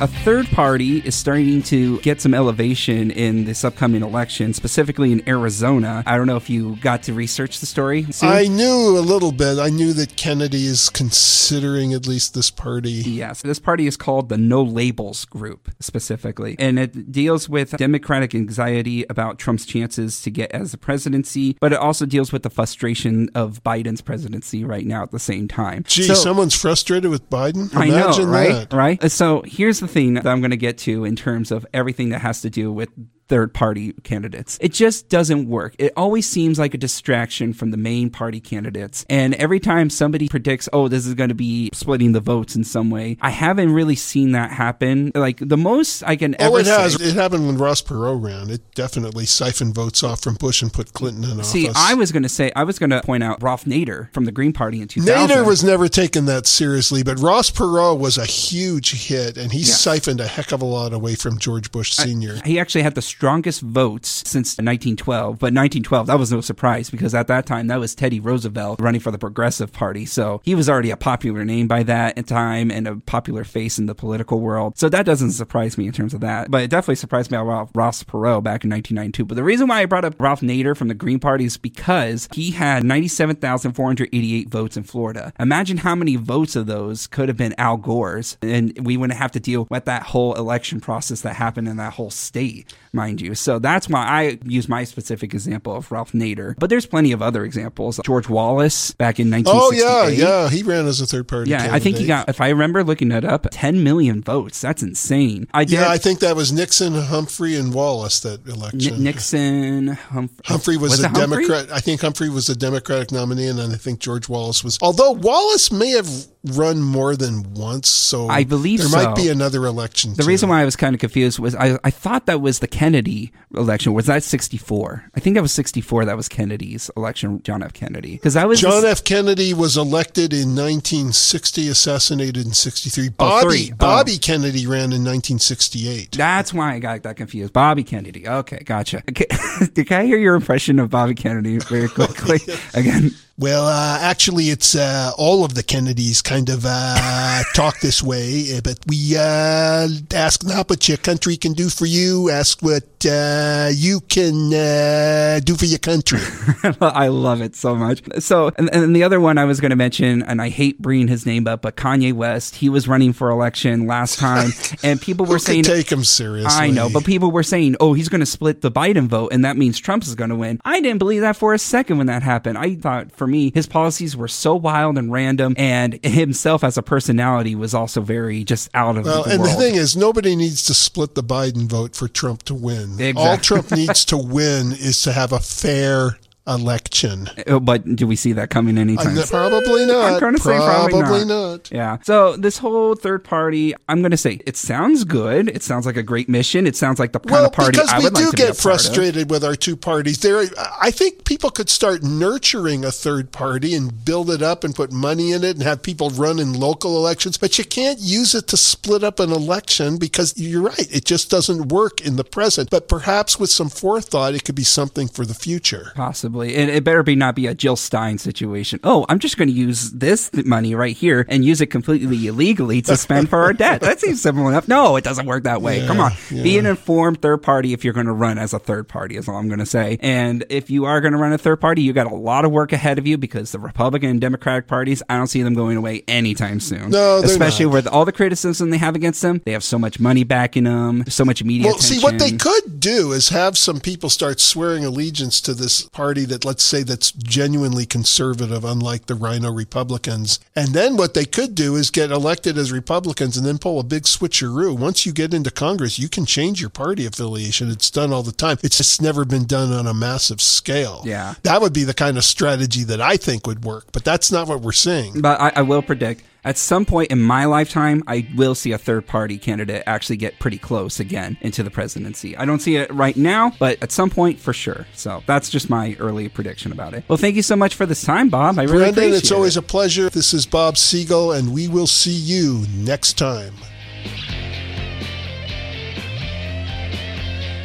A third party is starting to get some elevation in this upcoming election, specifically in Arizona. I don't know if you got to research the story. Sue? I knew a little bit. I knew that Kennedy is considering at least this party. Yes, this party is called the No Labels Group specifically, and it deals with Democratic anxiety about Trump's chances to get as the presidency, but it also deals with the frustration of Biden's presidency right now at the same time. Gee, So- someone's frustrated with Biden? I know, right? that. Right. So here's the that I'm going to get to in terms of everything that has to do with third party candidates. It just doesn't work. It always seems like a distraction from the main party candidates. And every time somebody predicts, oh, this is going to be splitting the votes in some way, I haven't really seen that happen. Like the most I can Oh, ever it has. say. It happened when Ross Perot ran. It definitely siphoned votes off from Bush and put Clinton in office. See. I was going to say, I was going to point out Ralph Nader from the Green Party in 2000. Nader was never taken that seriously, but Ross Perot was a huge hit, and he Yes. siphoned a heck of a lot away from George Bush Sr. He actually had the strongest votes since 1912. But 1912, that was no surprise because at that time, that was Teddy Roosevelt running for the Progressive Party. So he was already a popular name by that time and a popular face in the political world. So that doesn't surprise me in terms of that. But it definitely surprised me about Ross Perot back in 1992. But the reason why I brought up Ralph Nader from the Green Party is because he had 97,488 votes in Florida. Imagine how many votes of those could have been Al Gore's, and we wouldn't have to deal with that whole election process that happened in that whole state, mind you. So that's why I use my specific example of Ralph Nader. But there's plenty of other examples. George Wallace back in Oh yeah, yeah. He ran as a third party. Yeah, I think he got, if I remember looking it up, 10 million votes. That's insane. I did. Yeah, I think that was Nixon, Humphrey, and Wallace that election. Nixon, Humphrey. Humphrey was, it a Humphrey? Democrat. I think Humphrey was a Democratic nominee, and then I think George Wallace was. Although Wallace may have run more than once, so I believe there so. might be another election. The reason why I was kind of confused was I, I thought that was the Kennedy election. Was that 64? I think that was 64. That was Kennedy's election, John F. Kennedy. Because that was John F. Kennedy was elected in 1960, assassinated in 63. Oh, Bobby. Oh. Bobby Kennedy ran in 1968. That's why I got that confused. Bobby Kennedy. Okay, gotcha. Okay. Can I hear your impression of Bobby Kennedy very quickly again? Well, uh, actually, it's uh, all of the Kennedys kind of uh, talk this way, uh, but we uh, ask not what your country can do for you, ask what uh, you can uh, do for your country. I love it so much. So, and, and the other one I was going to mention, and I hate bringing his name up, but Kanye West, he was running for election last time, and people were saying, take him seriously? I know, but people were saying, oh, he's going to split the Biden vote, and that means Trump is going to win. I didn't believe that for a second when that happened. I thought, for me, his policies were so wild and random, and himself as a personality was also very just out of Well, the and world. the thing is, nobody needs to split the Biden vote for Trump to win. All Trump needs to win is to have a fair election. Uh, but do we see that coming anytime? Uh, soon? probably not. I'm going to say probably, Probably not. not. Yeah. So this whole third party, I'm going to say it sounds good. It sounds like a great mission. It sounds like the kind Well, of party I would like to be a get part of. frustrated with our two parties. There, I think people could start nurturing a third party and build it up and put money in it and have people run in local elections. But you can't use it to split up an election because you're right; it just doesn't work in the present. But perhaps with some forethought, it could be something for the future. Possibly. And it better be not be a Jill Stein situation. Oh, I'm just going to use this money right here and use it completely illegally to spend for our debt. That seems simple enough. No, it doesn't work that way. Yeah, Come on. Be an informed third party if you're going to run as a third party, is all I'm going to say. And if you are going to run a third party, you got a lot of work ahead of you because the Republican and Democratic parties, I don't see them going away anytime soon. No, Especially not. with all the criticism they have against them. They have so much money backing them, so much media Well, attention. see, what they could do is have some people start swearing allegiance to this party that, let's say, that's genuinely conservative, unlike the RINO Republicans. And then what they could do is get elected as Republicans and then pull a big switcheroo. Once you get into Congress, you can change your party affiliation. It's done all the time. It's just never been done on a massive scale. Yeah. That would be the kind of strategy that I think would work, but that's not what we're seeing. But I, I will predict at some point in my lifetime, I will see a third party candidate actually get pretty close again into the presidency. I don't see it right now, but at some point for sure. So that's just my early prediction about it. Well, thank you so much for this time, Bob. I really Brendan, appreciate it. it's always a pleasure. This is Bob Siegel, and we will see you next time.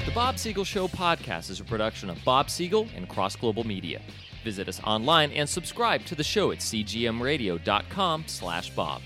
The Bob Siegel Show podcast is a production of Bob Siegel and Cross Global Media. Visit us online and subscribe to the show at cgmradio.com slash bob.